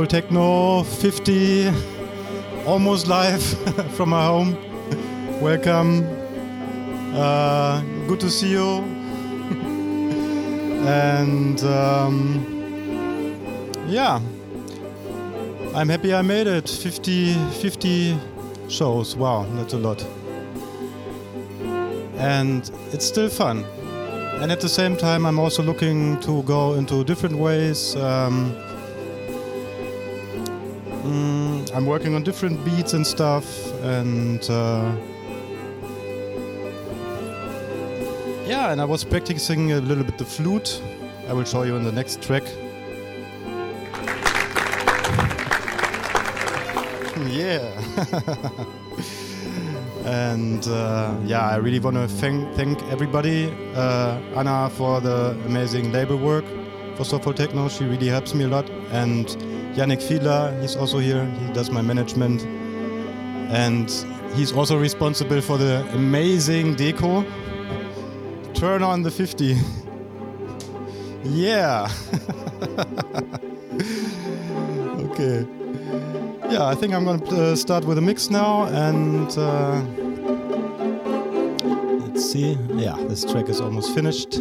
Soulful Techno 50, almost live from my home. Welcome. Uh, good to see you. and um, yeah, I'm happy I made it. 50, 50 shows. Wow, that's a lot. And it's still fun. And at the same time, I'm also looking to go into different ways. Um, mm, I'm working on different beats and stuff, and uh, yeah, and I was practicing a little bit the flute. I will show you in the next track. yeah. and uh, yeah, I really want to thank, thank everybody. Uh, Anna for the amazing label work for Soulful Techno. She really helps me a lot. And Yannick Fiedler, he's also here. He does my management. And he's also responsible for the amazing deco. Turn on the 50. yeah. okay yeah, I think I'm going to uh, start with a mix now and uh, let's see. Yeah, this track is almost finished.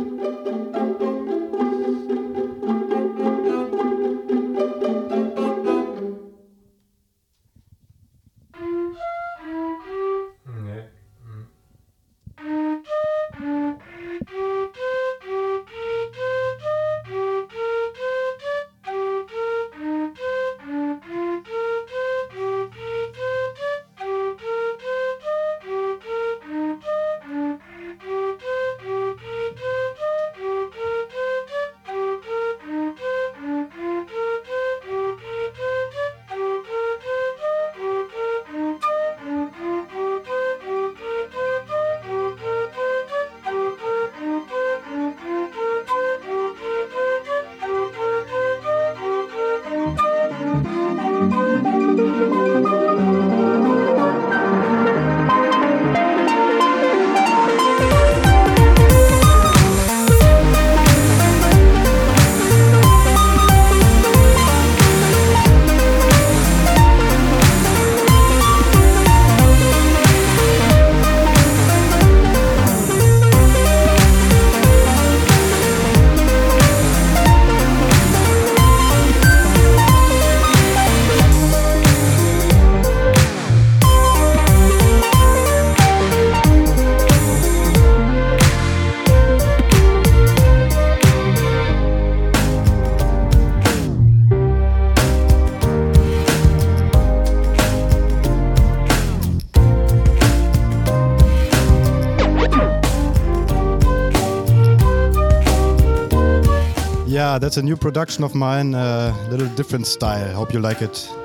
That's a new production of mine, a uh, little different style. Hope you like it.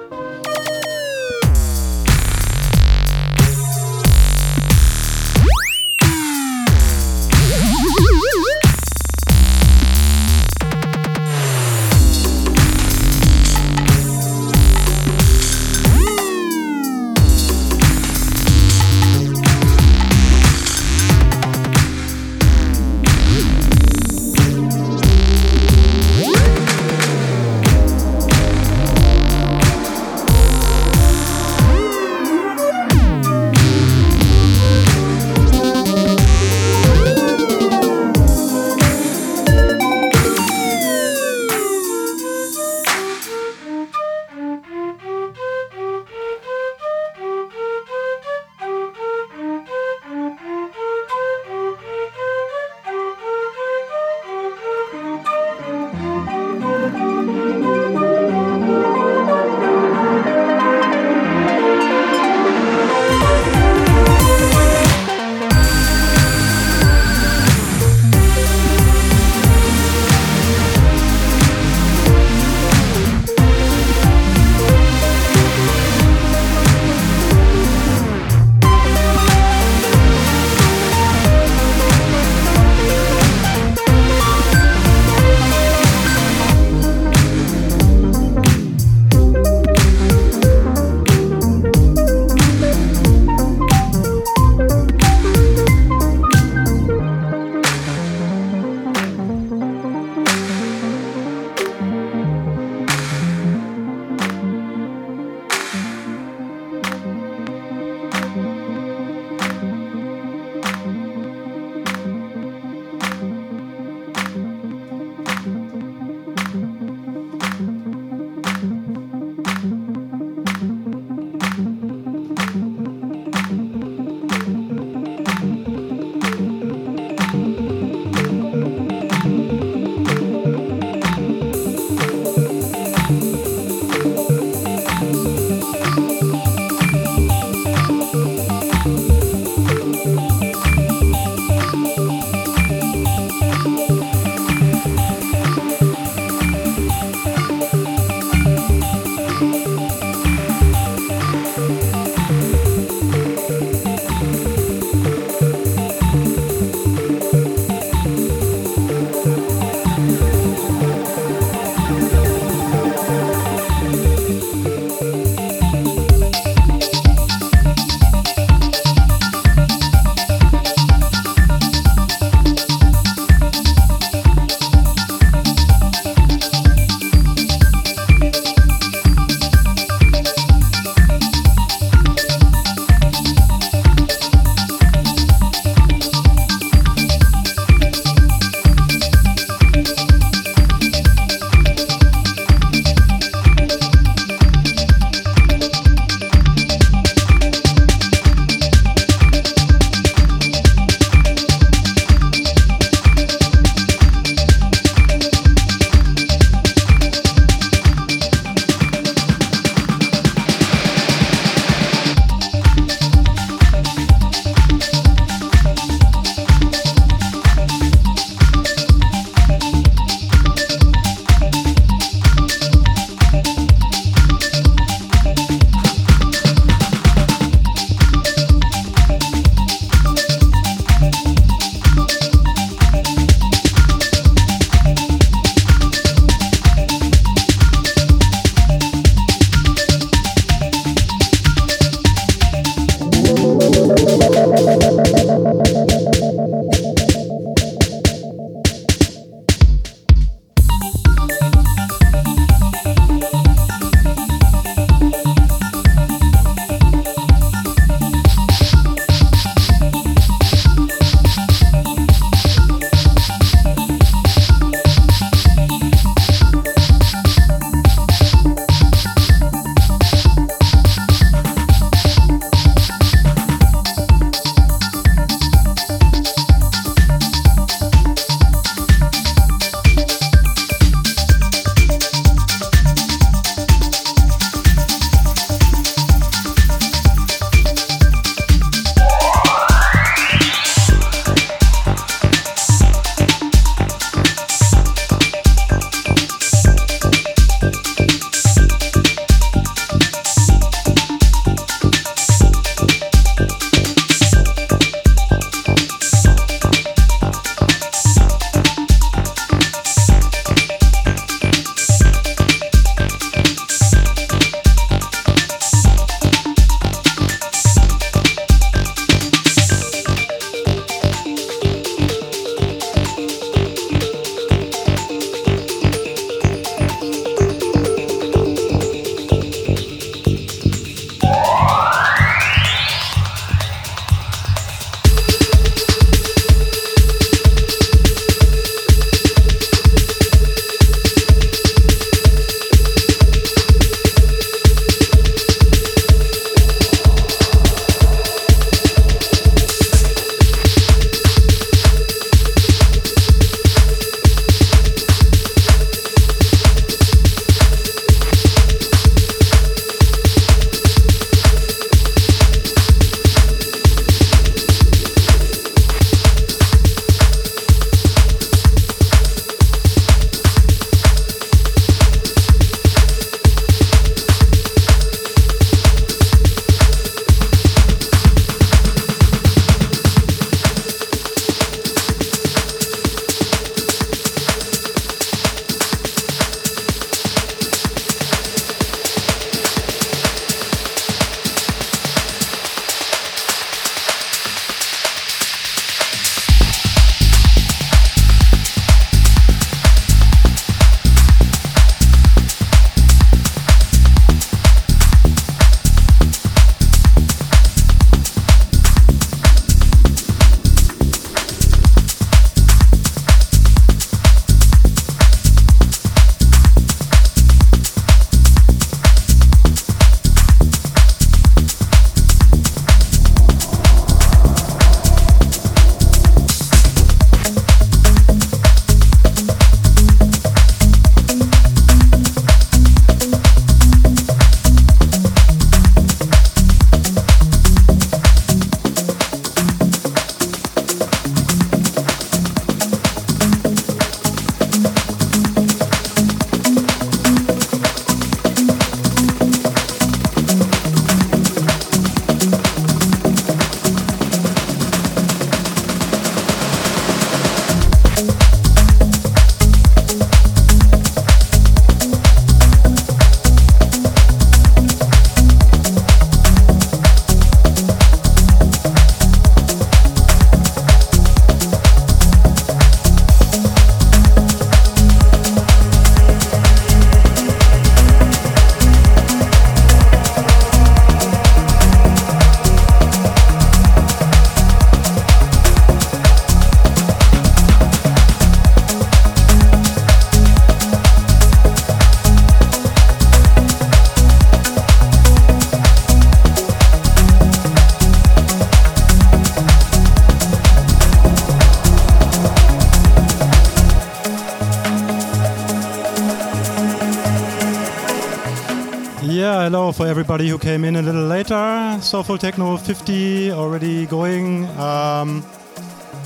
Everybody who came in a little later. Soulful Techno 50 already going. Um,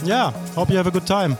yeah, hope you have a good time.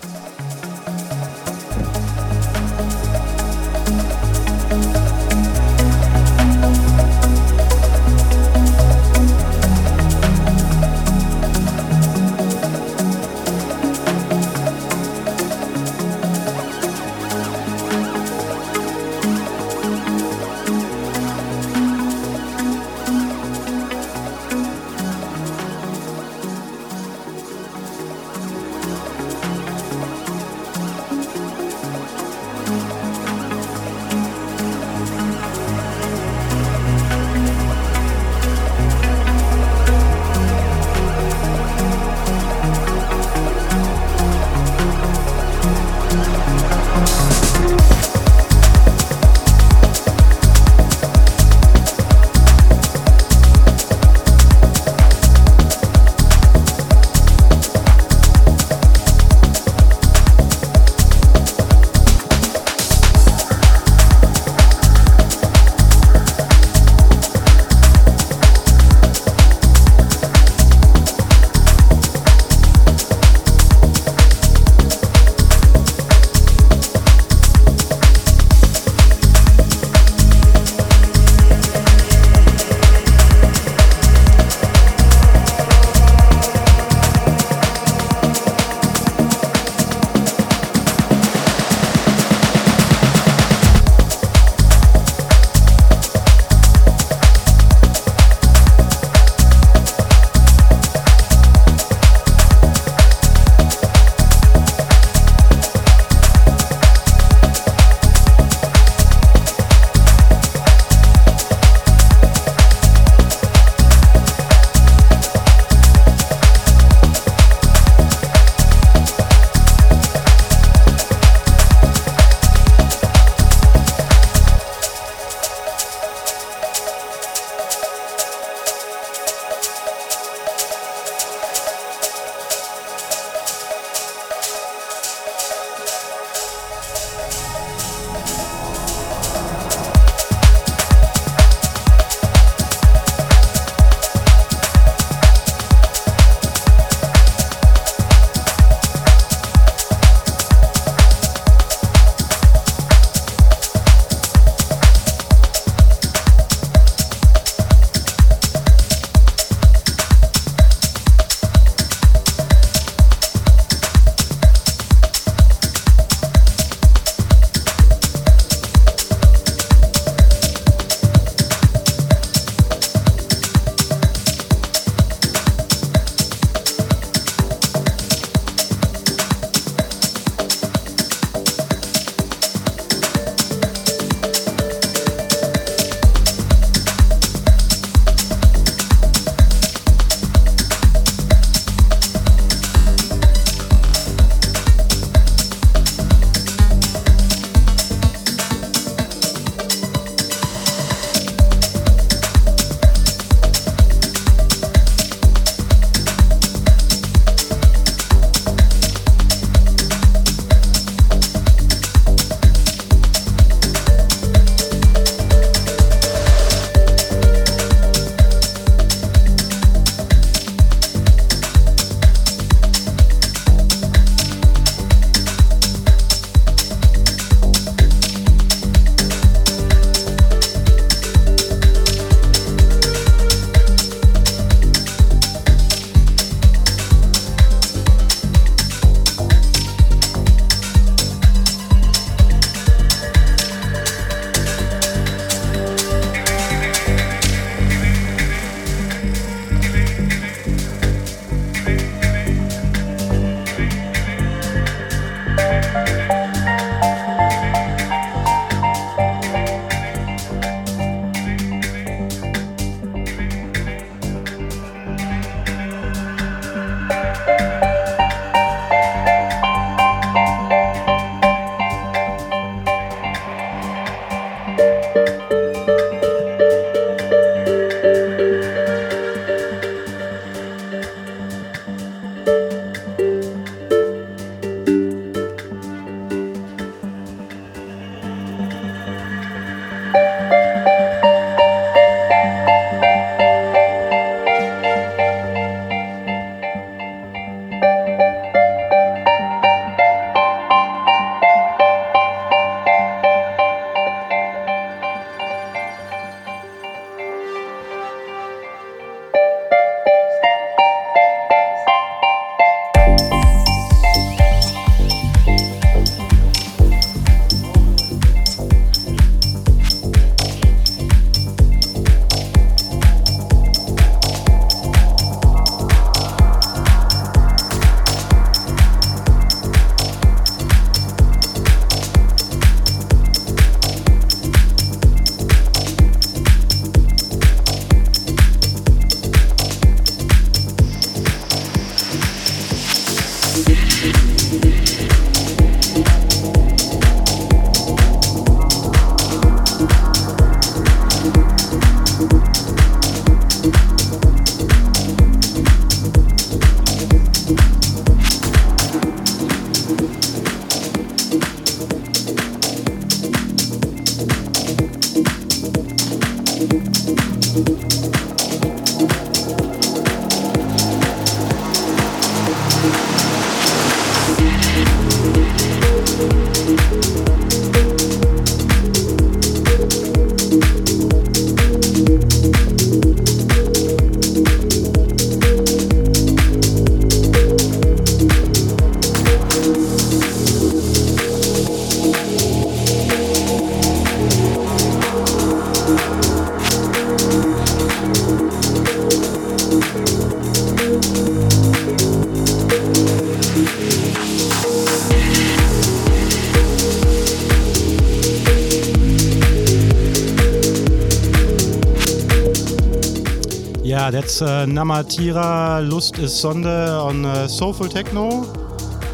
That's uh, Namatira Lust is Sonde on uh, Soulful Techno.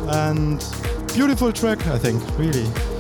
And beautiful track, I think, really.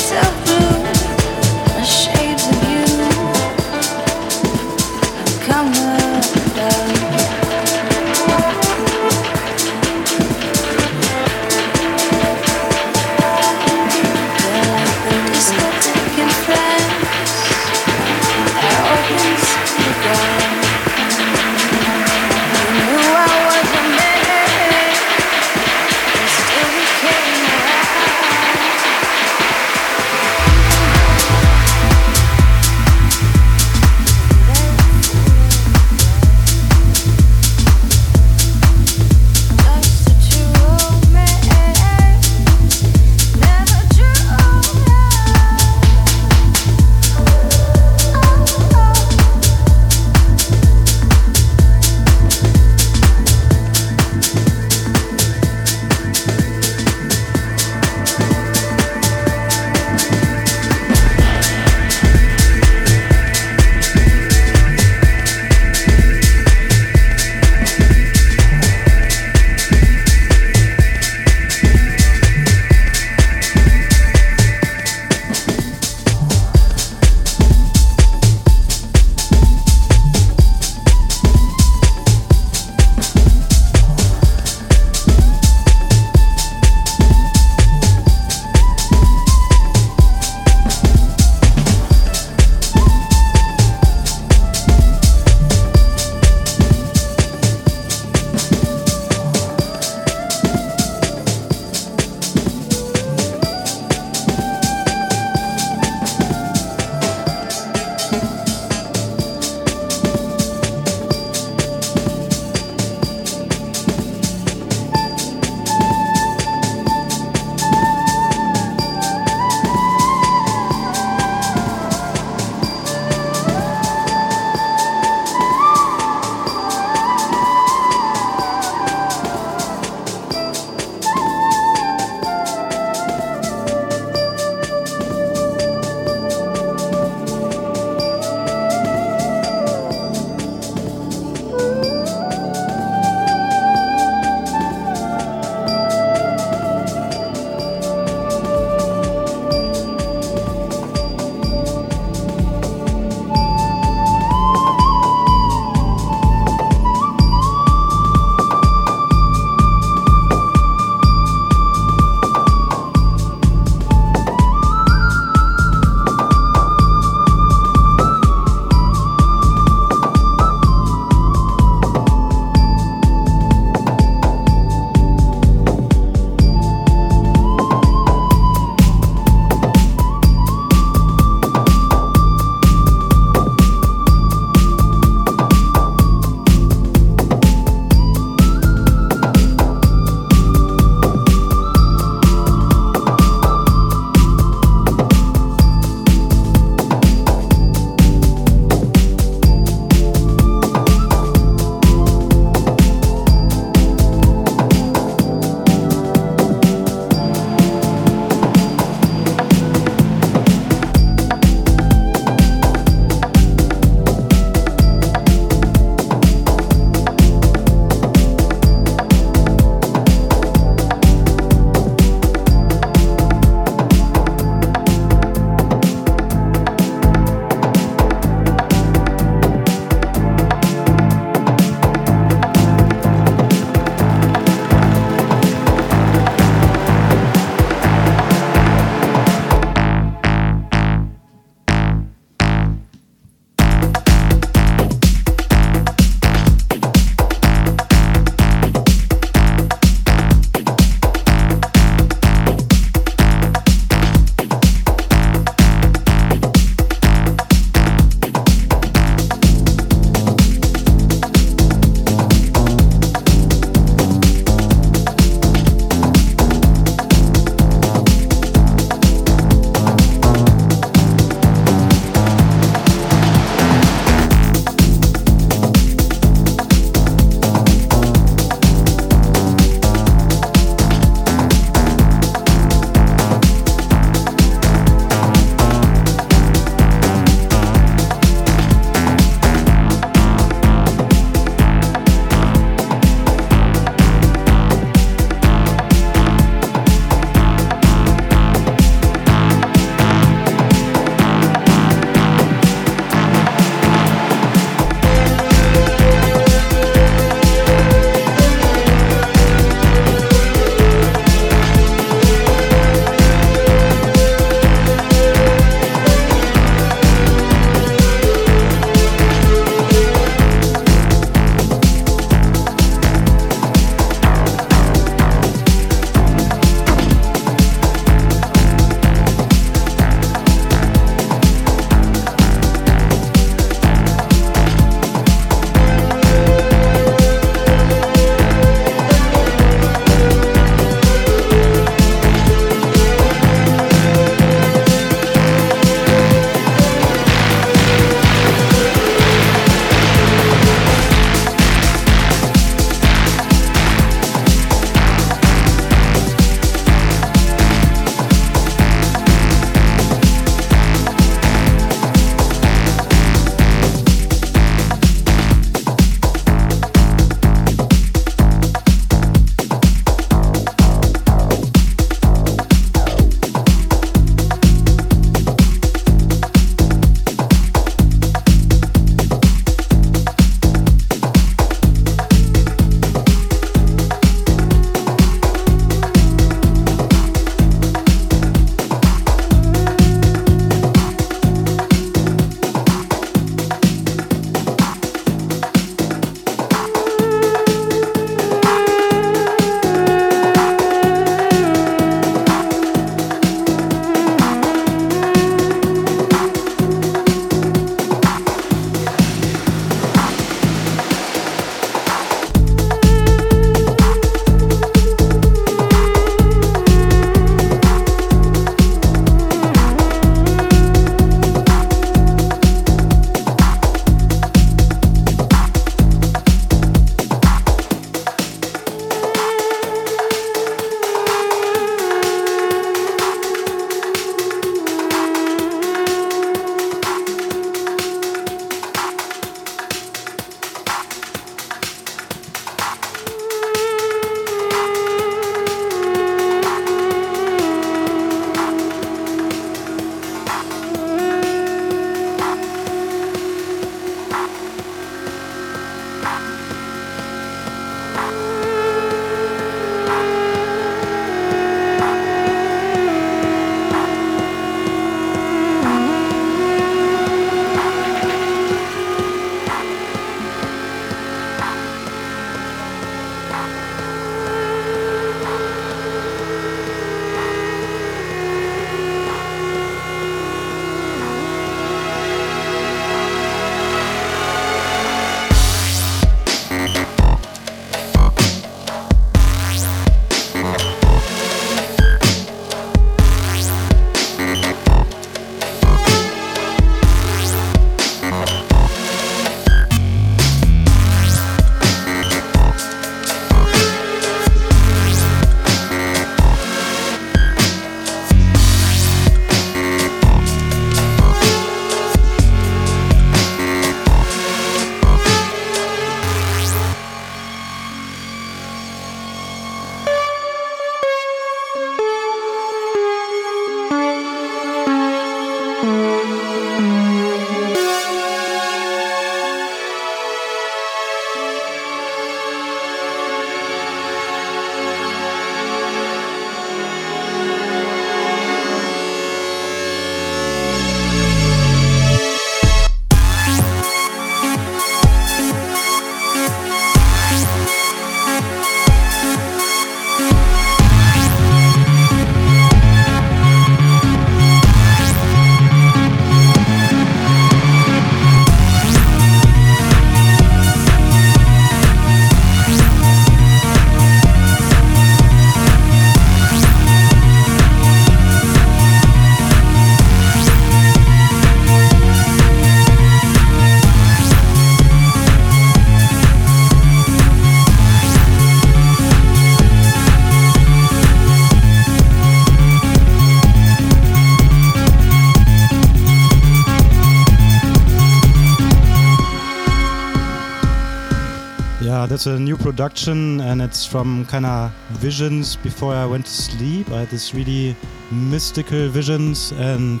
That's a new production, and it's from kind of visions before I went to sleep. I had this really mystical visions, and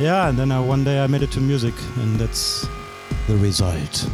yeah, and then I, one day I made it to music, and that's the result.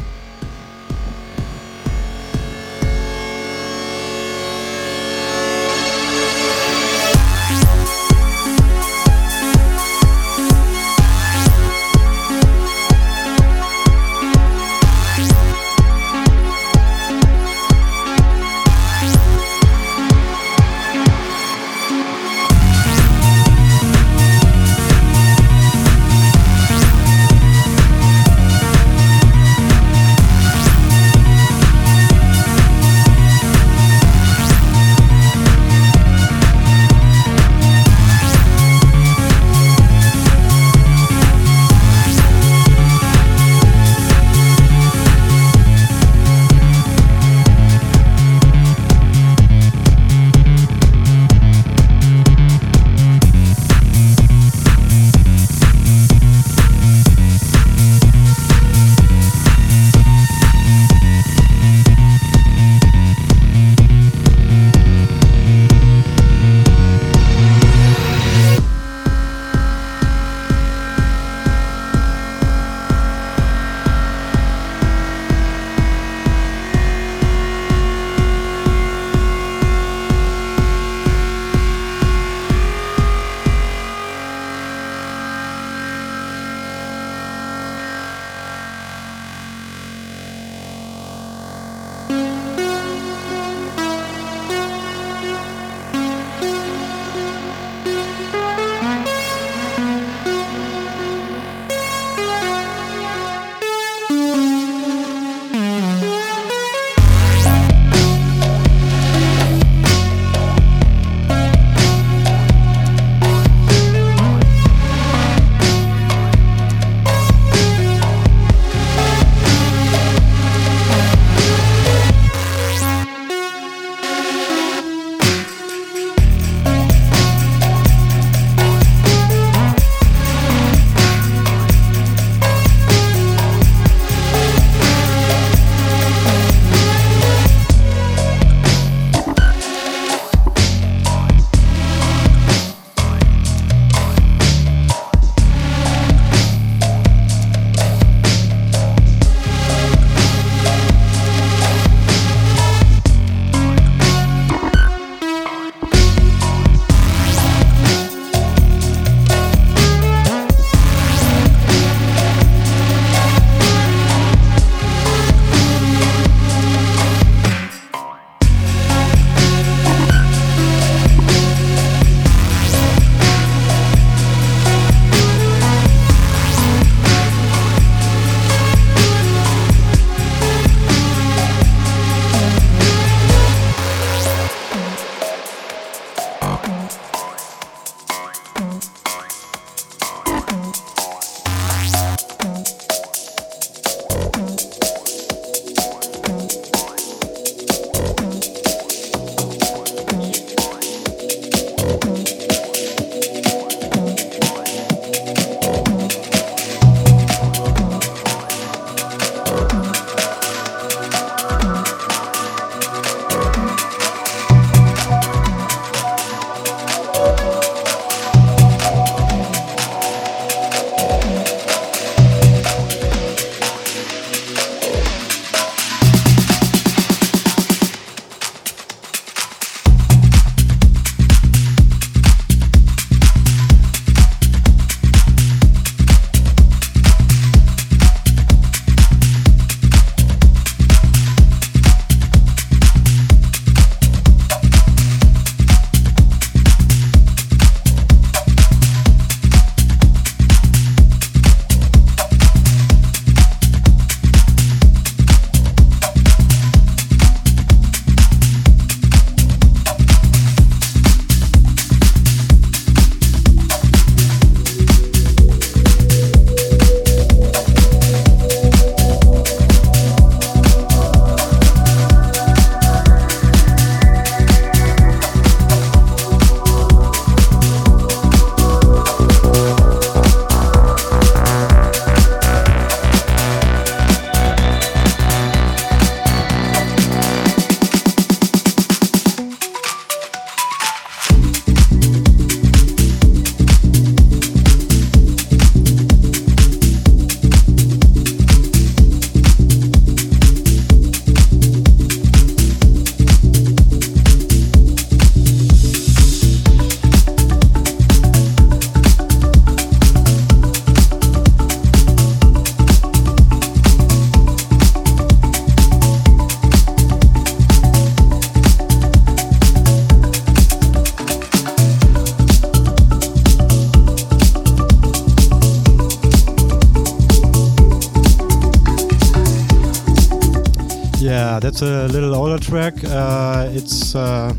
Yeah, that's a little older track. Uh, it's uh,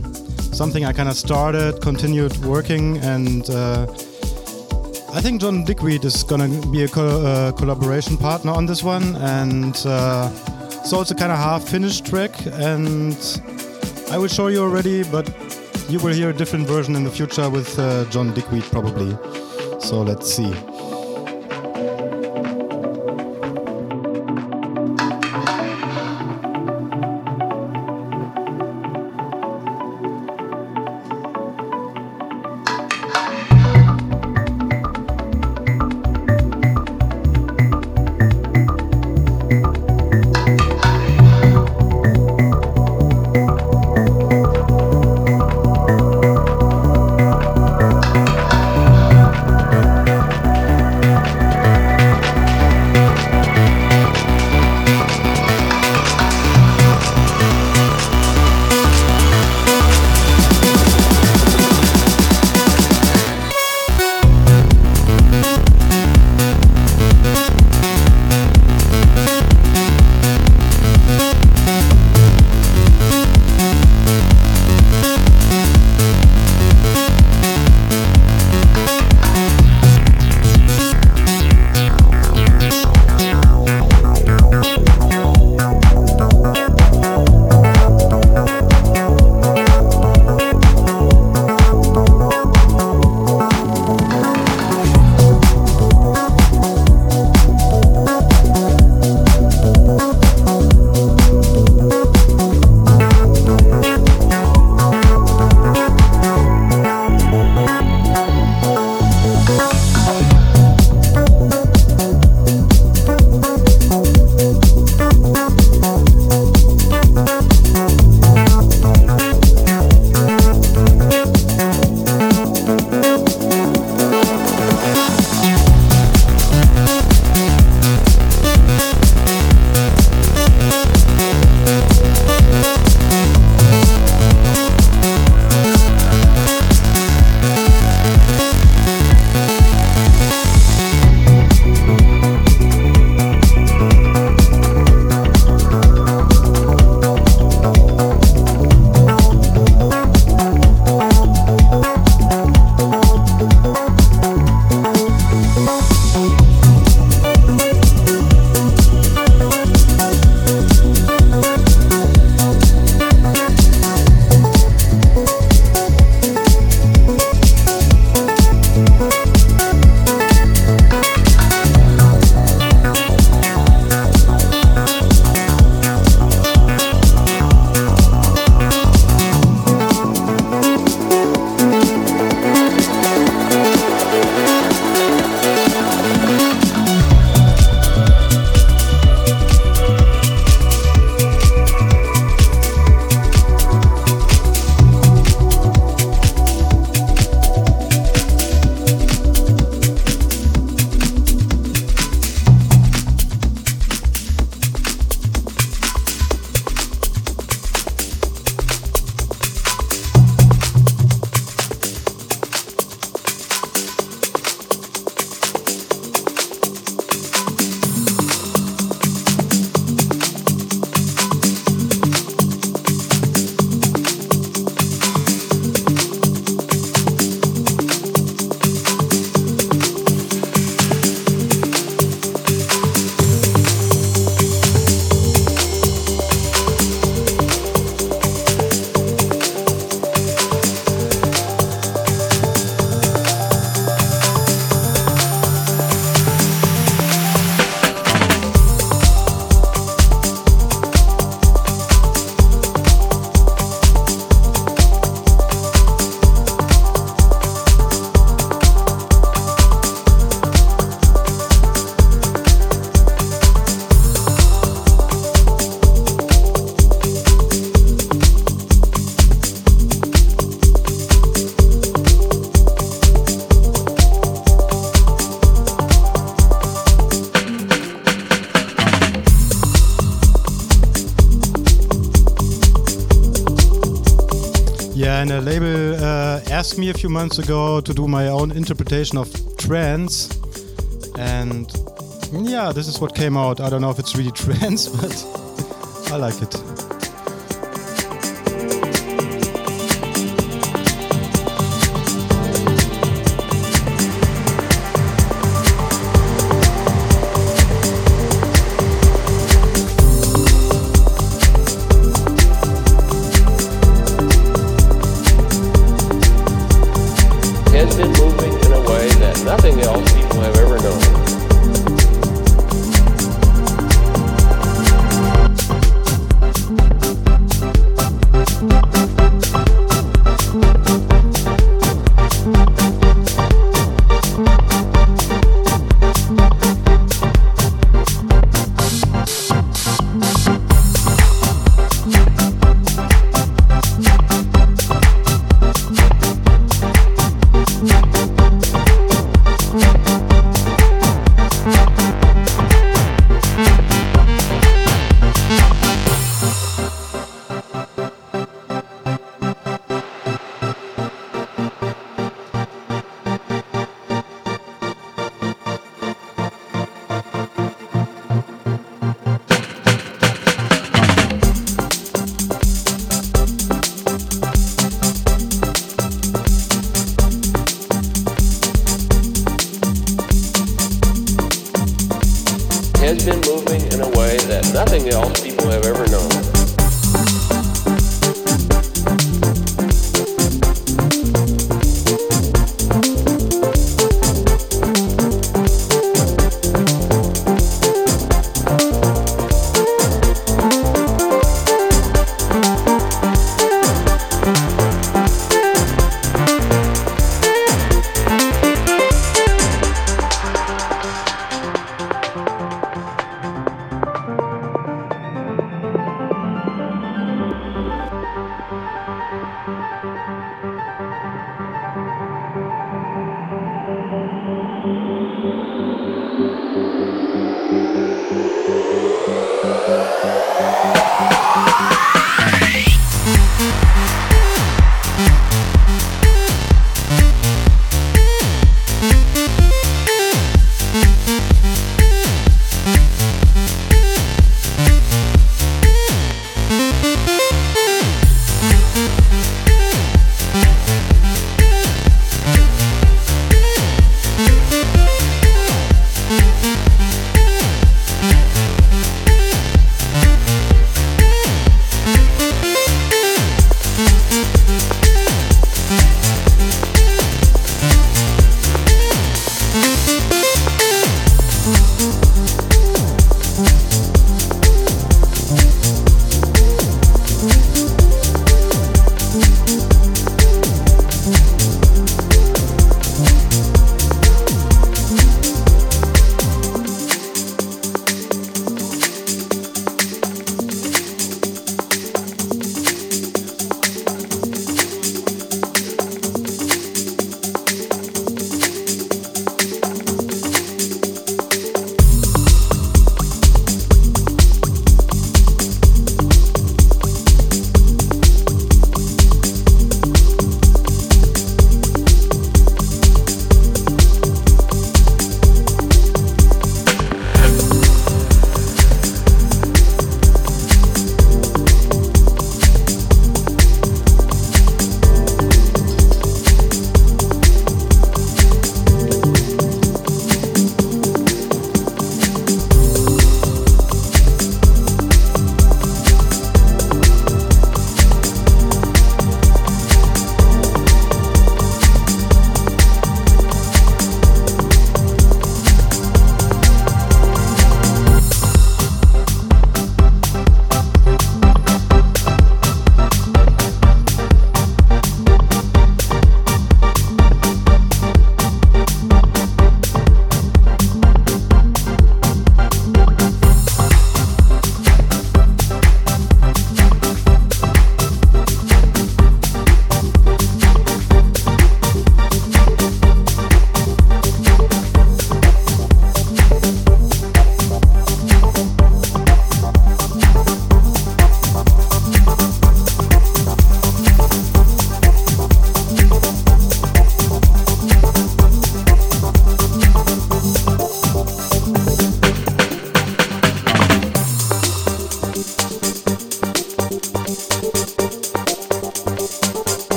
something I kind of started, continued working, and uh, I think John Digweed is gonna be a co uh, collaboration partner on this one, and uh, so it's a kind of half-finished track, and I will show you already, but you will hear a different version in the future with uh, John Digweed probably. So let's see. Uh, asked me a few months ago to do my own interpretation of trance, and yeah, this is what came out. I don't know if it's really trance, but I like it.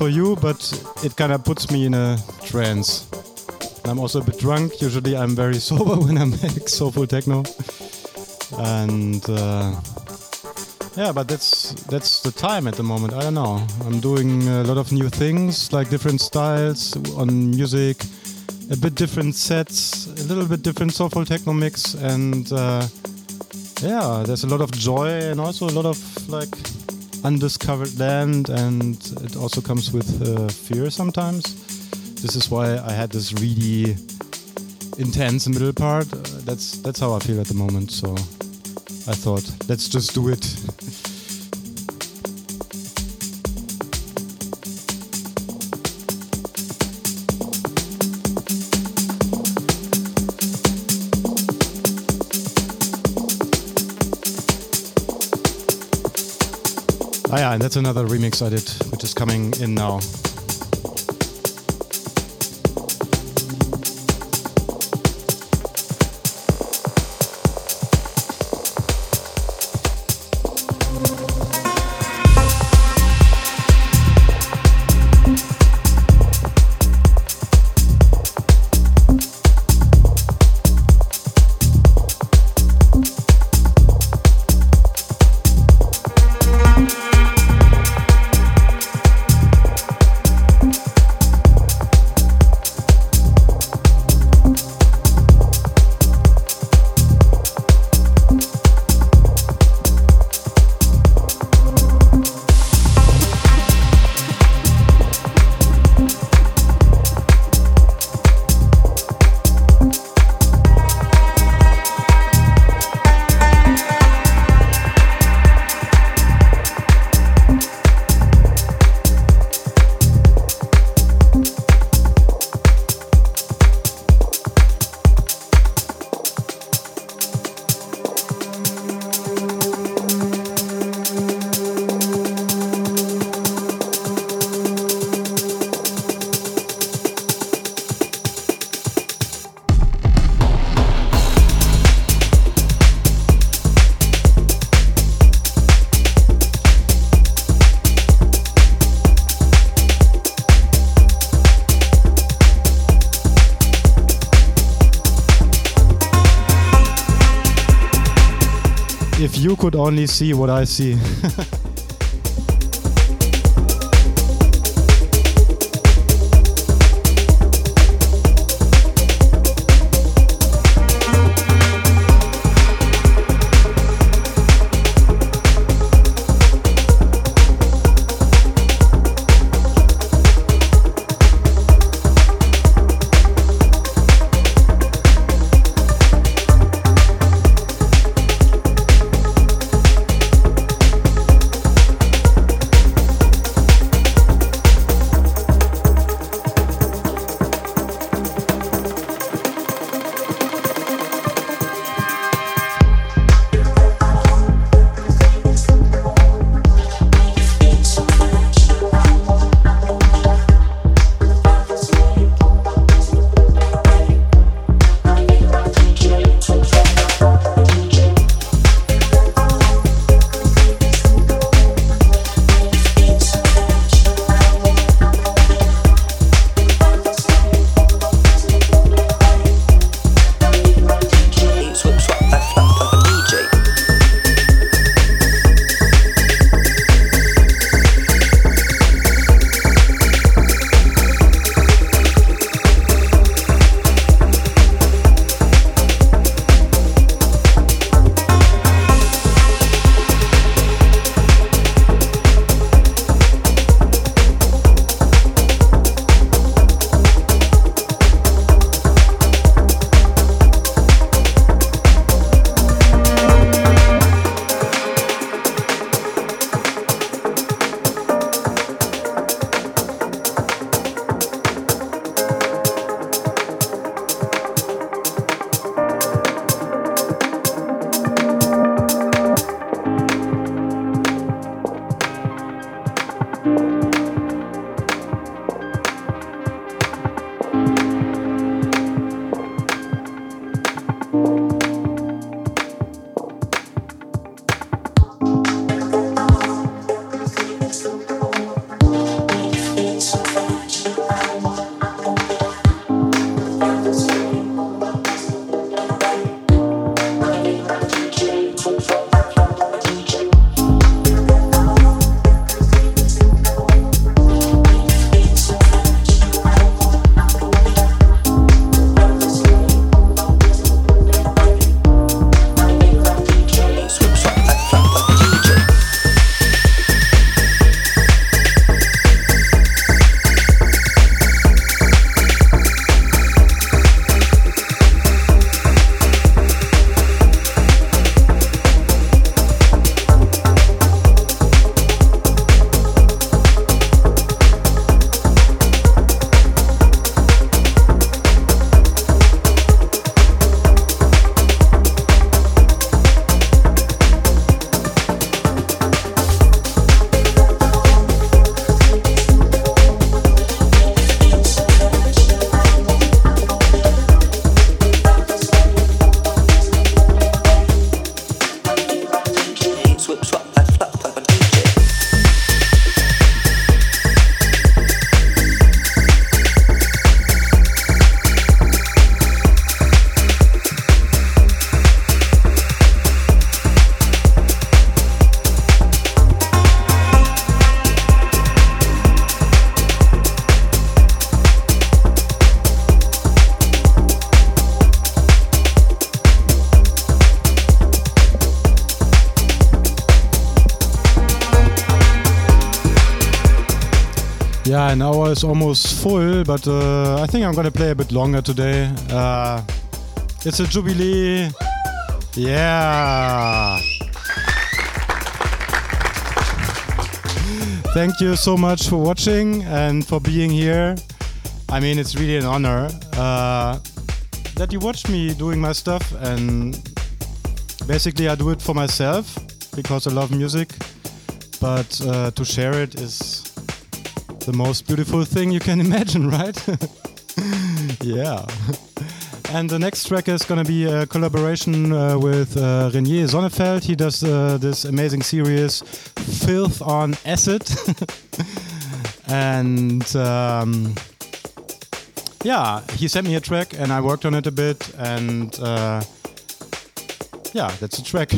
For you, but it kind of puts me in a trance. I'm also a bit drunk. Usually, I'm very sober when I make soulful techno, and uh, yeah, but that's that's the time at the moment. I don't know. I'm doing a lot of new things, like different styles on music, a bit different sets, a little bit different soulful techno mix, and uh, yeah, there's a lot of joy and also a lot of like undiscovered land, and it also comes with uh, fear sometimes. This is why I had this really intense middle part. Uh, that's that's how I feel at the moment. So I thought, let's just do it. Yeah, and that's another remix I did, which is coming in now. Could only see what I see. an hour is almost full, but uh, I think I'm gonna play a bit longer today. Uh, it's a jubilee. Yeah. Thank you so much for watching and for being here. I mean, it's really an honor uh, that you watch me doing my stuff, and basically, I do it for myself because I love music. But uh, to share it is the most beautiful thing you can imagine, right? yeah. And the next track is going to be a collaboration uh, with uh, Reinier Zonneveld. He does uh, this amazing series, Filth on Acid. and um, yeah, he sent me a track and I worked on it a bit. And uh, yeah, that's a track.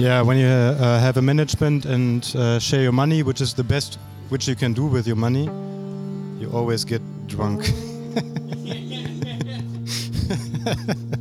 Yeah, when you uh, have a management and uh, share your money, which is the best which you can do with your money, you always get drunk.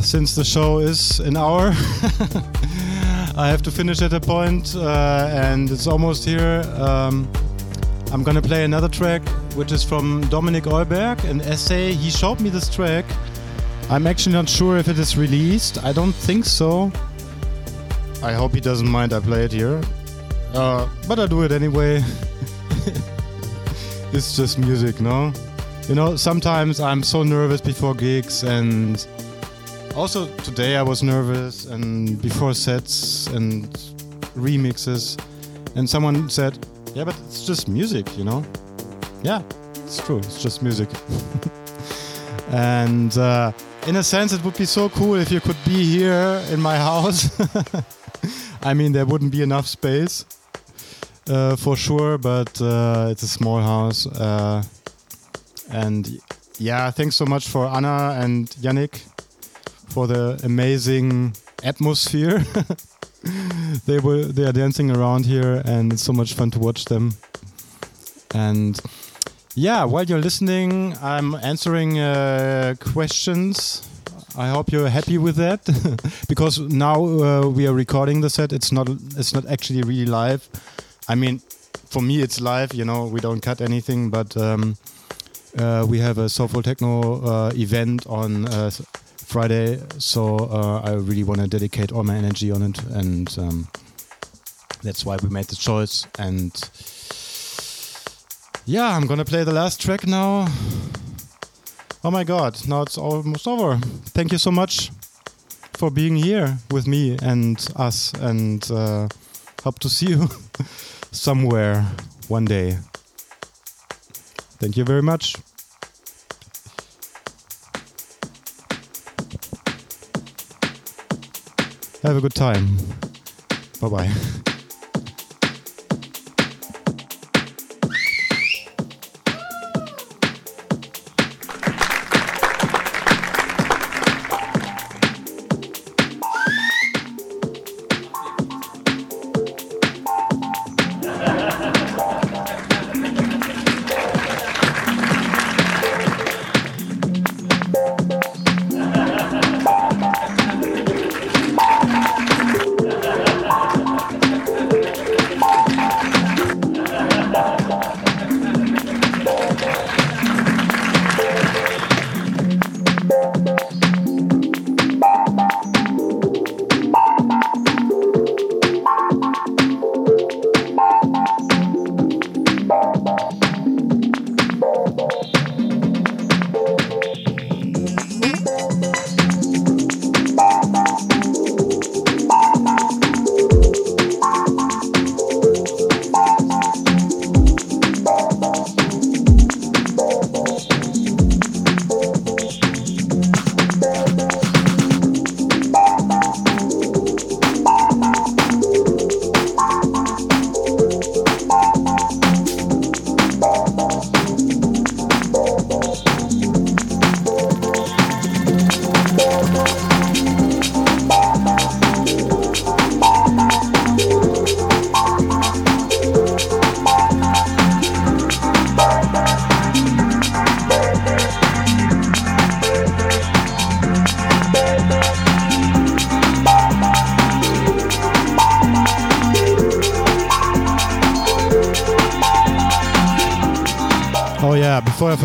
Since the show is an hour, I have to finish at a point, uh, and it's almost here. Um, I'm gonna play another track, which is from Dominik Eulberg, an essay. He showed me this track. I'm actually not sure if it is released. I don't think so. I hope he doesn't mind I play it here. Uh, but I do it anyway. it's just music, no? You know, sometimes I'm so nervous before gigs and also today I was nervous and before sets and remixes, and someone said, "Yeah, but it's just music, you know." Yeah, it's true. It's just music. and uh, in a sense, it would be so cool if you could be here in my house. I mean, there wouldn't be enough space uh, for sure, but uh, it's a small house. Uh, and yeah, thanks so much for Anna and Yannick for the amazing atmosphere. they were they are dancing around here, and it's so much fun to watch them. And yeah, while you're listening, I'm answering uh, questions. I hope you're happy with that, because now uh, we are recording the set. It's not it's not actually really live. I mean, for me it's live. You know, we don't cut anything, but. Um, uh, we have a soulful techno uh, event on uh, Friday, so uh, I really want to dedicate all my energy on it, and um, that's why we made the choice. And yeah, I'm gonna play the last track now. Oh my god, now it's almost over. Thank you so much for being here with me and us, and uh, hope to see you somewhere one day. Thank you very much. Have a good time. Bye bye.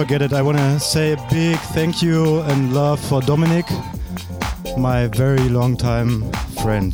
Forget it, I want to say a big thank you and love for Dominik, my very long time friend.